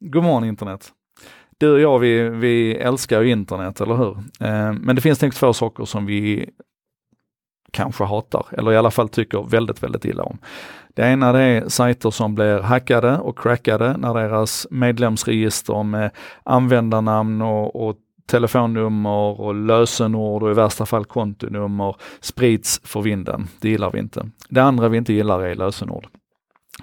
God morgon internet. Du och jag, vi, vi älskar ju internet, eller hur? Eh, men det finns nog två saker som vi kanske hatar, eller i alla fall tycker väldigt, väldigt illa om. Det ena det är sajter som blir hackade och crackade när deras medlemsregister med användarnamn och, och telefonnummer och lösenord och i värsta fall kontonummer sprids för vinden. Det gillar vi inte. Det andra vi inte gillar är lösenord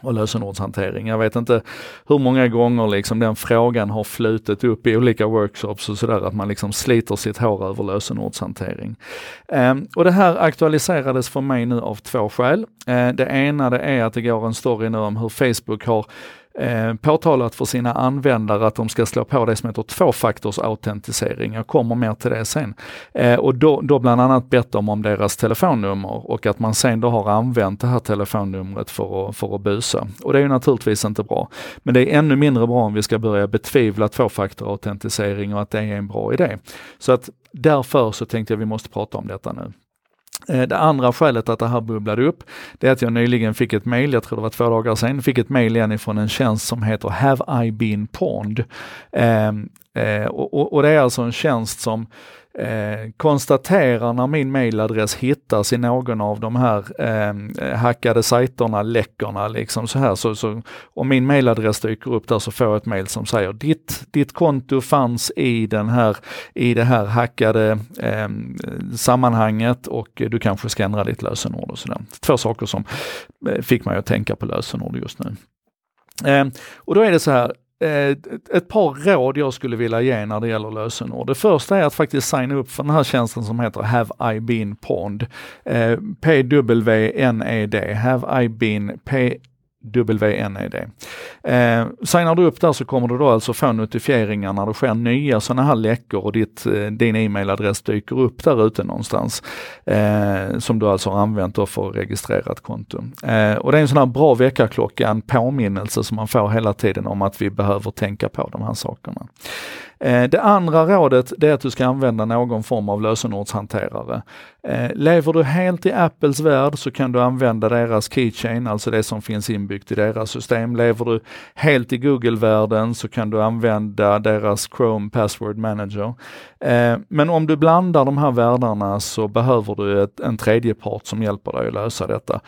och lösenordshantering. Jag vet inte hur många gånger liksom den frågan har flutit upp i olika workshops och sådär, att man liksom sliter sitt hår över lösenordshantering. Eh, och det här aktualiserades för mig nu av två skäl. Eh, det ena det är att det går en story nu om hur Facebook har eh, påtalat för sina användare att de ska slå på det som heter tvåfaktorsautentisering. Jag kommer mer till det sen. Eh, och då, då bland annat bett dem om deras telefonnummer och att man sen då har använt det här telefonnumret för att, för att busa. Och det är ju naturligtvis inte bra. Men det är ännu mindre bra om vi ska börja betvivla tvåfaktorautentisering och att det är en bra idé. Så att därför så tänkte jag vi måste prata om detta nu. Eh, det andra skälet att det här bubblade upp, det är att jag nyligen fick ett mail, jag tror det var två dagar sedan, fick ett mail igen ifrån en tjänst som heter Have I been pwned? Ehm, eh, eh, och, och, det är alltså en tjänst som eh, konstaterar när min mailadress hittas i någon av de här eh, hackade sajterna, läckorna liksom så här. Så, så, om min mailadress dyker upp där så får jag ett mail som säger ditt, ditt konto fanns i den här, i det här hackade eh, sammanhanget och du kanske ska ändra ditt lösenord och sådär. Två saker som eh, fick mig att tänka på lösenord just nu. Eh, och då är det så här, Eh, ett par råd jag skulle vilja ge när det gäller lösenord. Det första är att faktiskt signa upp för den här tjänsten som heter Have I been pond? Eh, PWNED, Have I been P WNED. Eh, signar du upp där så kommer du då alltså få notifieringar när det sker nya sådana här läckor och ditt, eh, din e-mailadress dyker upp där ute någonstans. Eh, som du alltså har använt då för att registrera ett konto. Eh, och det är en sån här bra väckarklocka, en påminnelse som man får hela tiden om att vi behöver tänka på de här sakerna. Eh, det andra rådet det är att du ska använda någon form av lösenordshanterare. Eh, lever du helt i Apples värld så kan du använda deras keychain, alltså det som finns inbyggt i deras system. Lever du helt i Google-världen så kan du använda deras Chrome Password Manager. Eh, men om du blandar de här världarna så behöver du ett, en tredjepart som hjälper dig att lösa detta.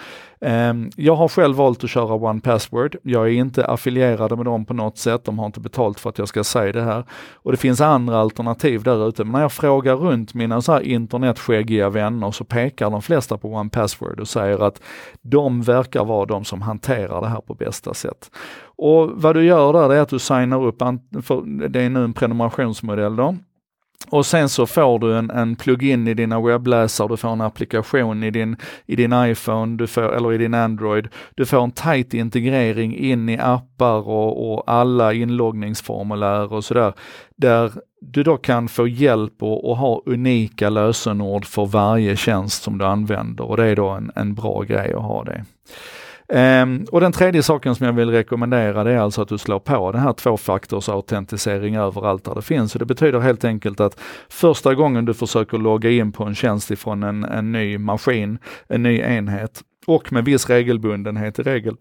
Eh, jag har själv valt att köra One Password. Jag är inte affilierad med dem på något sätt. De har inte betalt för att jag ska säga det här. Och det finns andra alternativ där ute. Men när jag frågar runt mina så här internetskäggiga vänner så pekar de flesta på One Password och säger att de verkar vara de som hanterar det här på bästa sätt. Och vad du gör där är att du signar upp, för det är nu en prenumerationsmodell då, och sen så får du en, en plugin i dina webbläsare, du får en applikation i din, i din iPhone du får, eller i din Android. Du får en tight integrering in i appar och, och alla inloggningsformulär och sådär. Där du då kan få hjälp och, och, ha unika lösenord för varje tjänst som du använder och det är då en, en bra grej att ha det. Um, och den tredje saken som jag vill rekommendera det är alltså att du slår på den här tvåfaktorsautentisering överallt där det finns. Och det betyder helt enkelt att första gången du försöker logga in på en tjänst ifrån en, en ny maskin, en ny enhet och med viss regelbundenhet i regel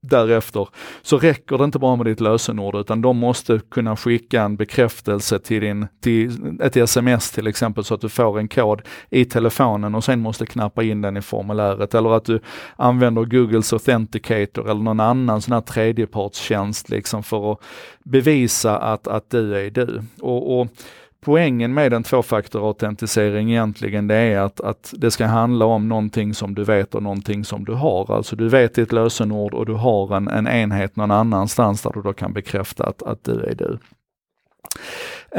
därefter så räcker det inte bara med ditt lösenord utan de måste kunna skicka en bekräftelse till, din, till ett sms till exempel så att du får en kod i telefonen och sen måste knappa in den i formuläret eller att du använder Googles Authenticator eller någon annan sån här tredjepartstjänst liksom för att bevisa att, att du är du. och, och poängen med en tvåfaktorautentisering egentligen det är att, att det ska handla om någonting som du vet och någonting som du har. Alltså du vet ditt lösenord och du har en, en enhet någon annanstans där du då kan bekräfta att, att du är du.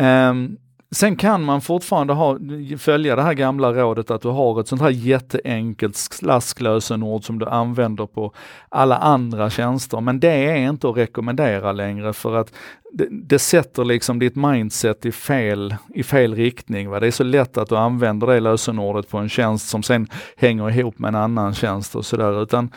Um, Sen kan man fortfarande ha, följa det här gamla rådet att du har ett sånt här jätteenkelt slasklösenord som du använder på alla andra tjänster. Men det är inte att rekommendera längre för att det, det sätter liksom ditt mindset i fel, i fel riktning. Va? Det är så lätt att du använder det lösenordet på en tjänst som sen hänger ihop med en annan tjänst och sådär. Utan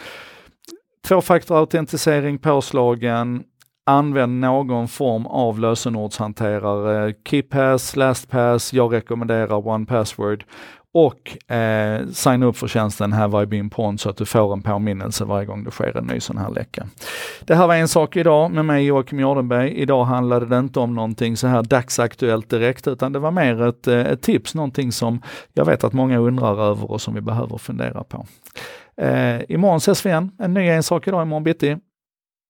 tvåfaktorautentisering påslagen, använd någon form av lösenordshanterare. KeePass, LastPass, jag rekommenderar OnePassword och eh, signa upp för tjänsten Have I been pawned så att du får en påminnelse varje gång det sker en ny sån här läcka. Det här var en sak idag med mig Joakim Jardenberg. Idag handlade det inte om någonting så här dagsaktuellt direkt utan det var mer ett, eh, ett tips, någonting som jag vet att många undrar över och som vi behöver fundera på. Eh, imorgon ses vi igen, en ny en sak idag imorgon bitti.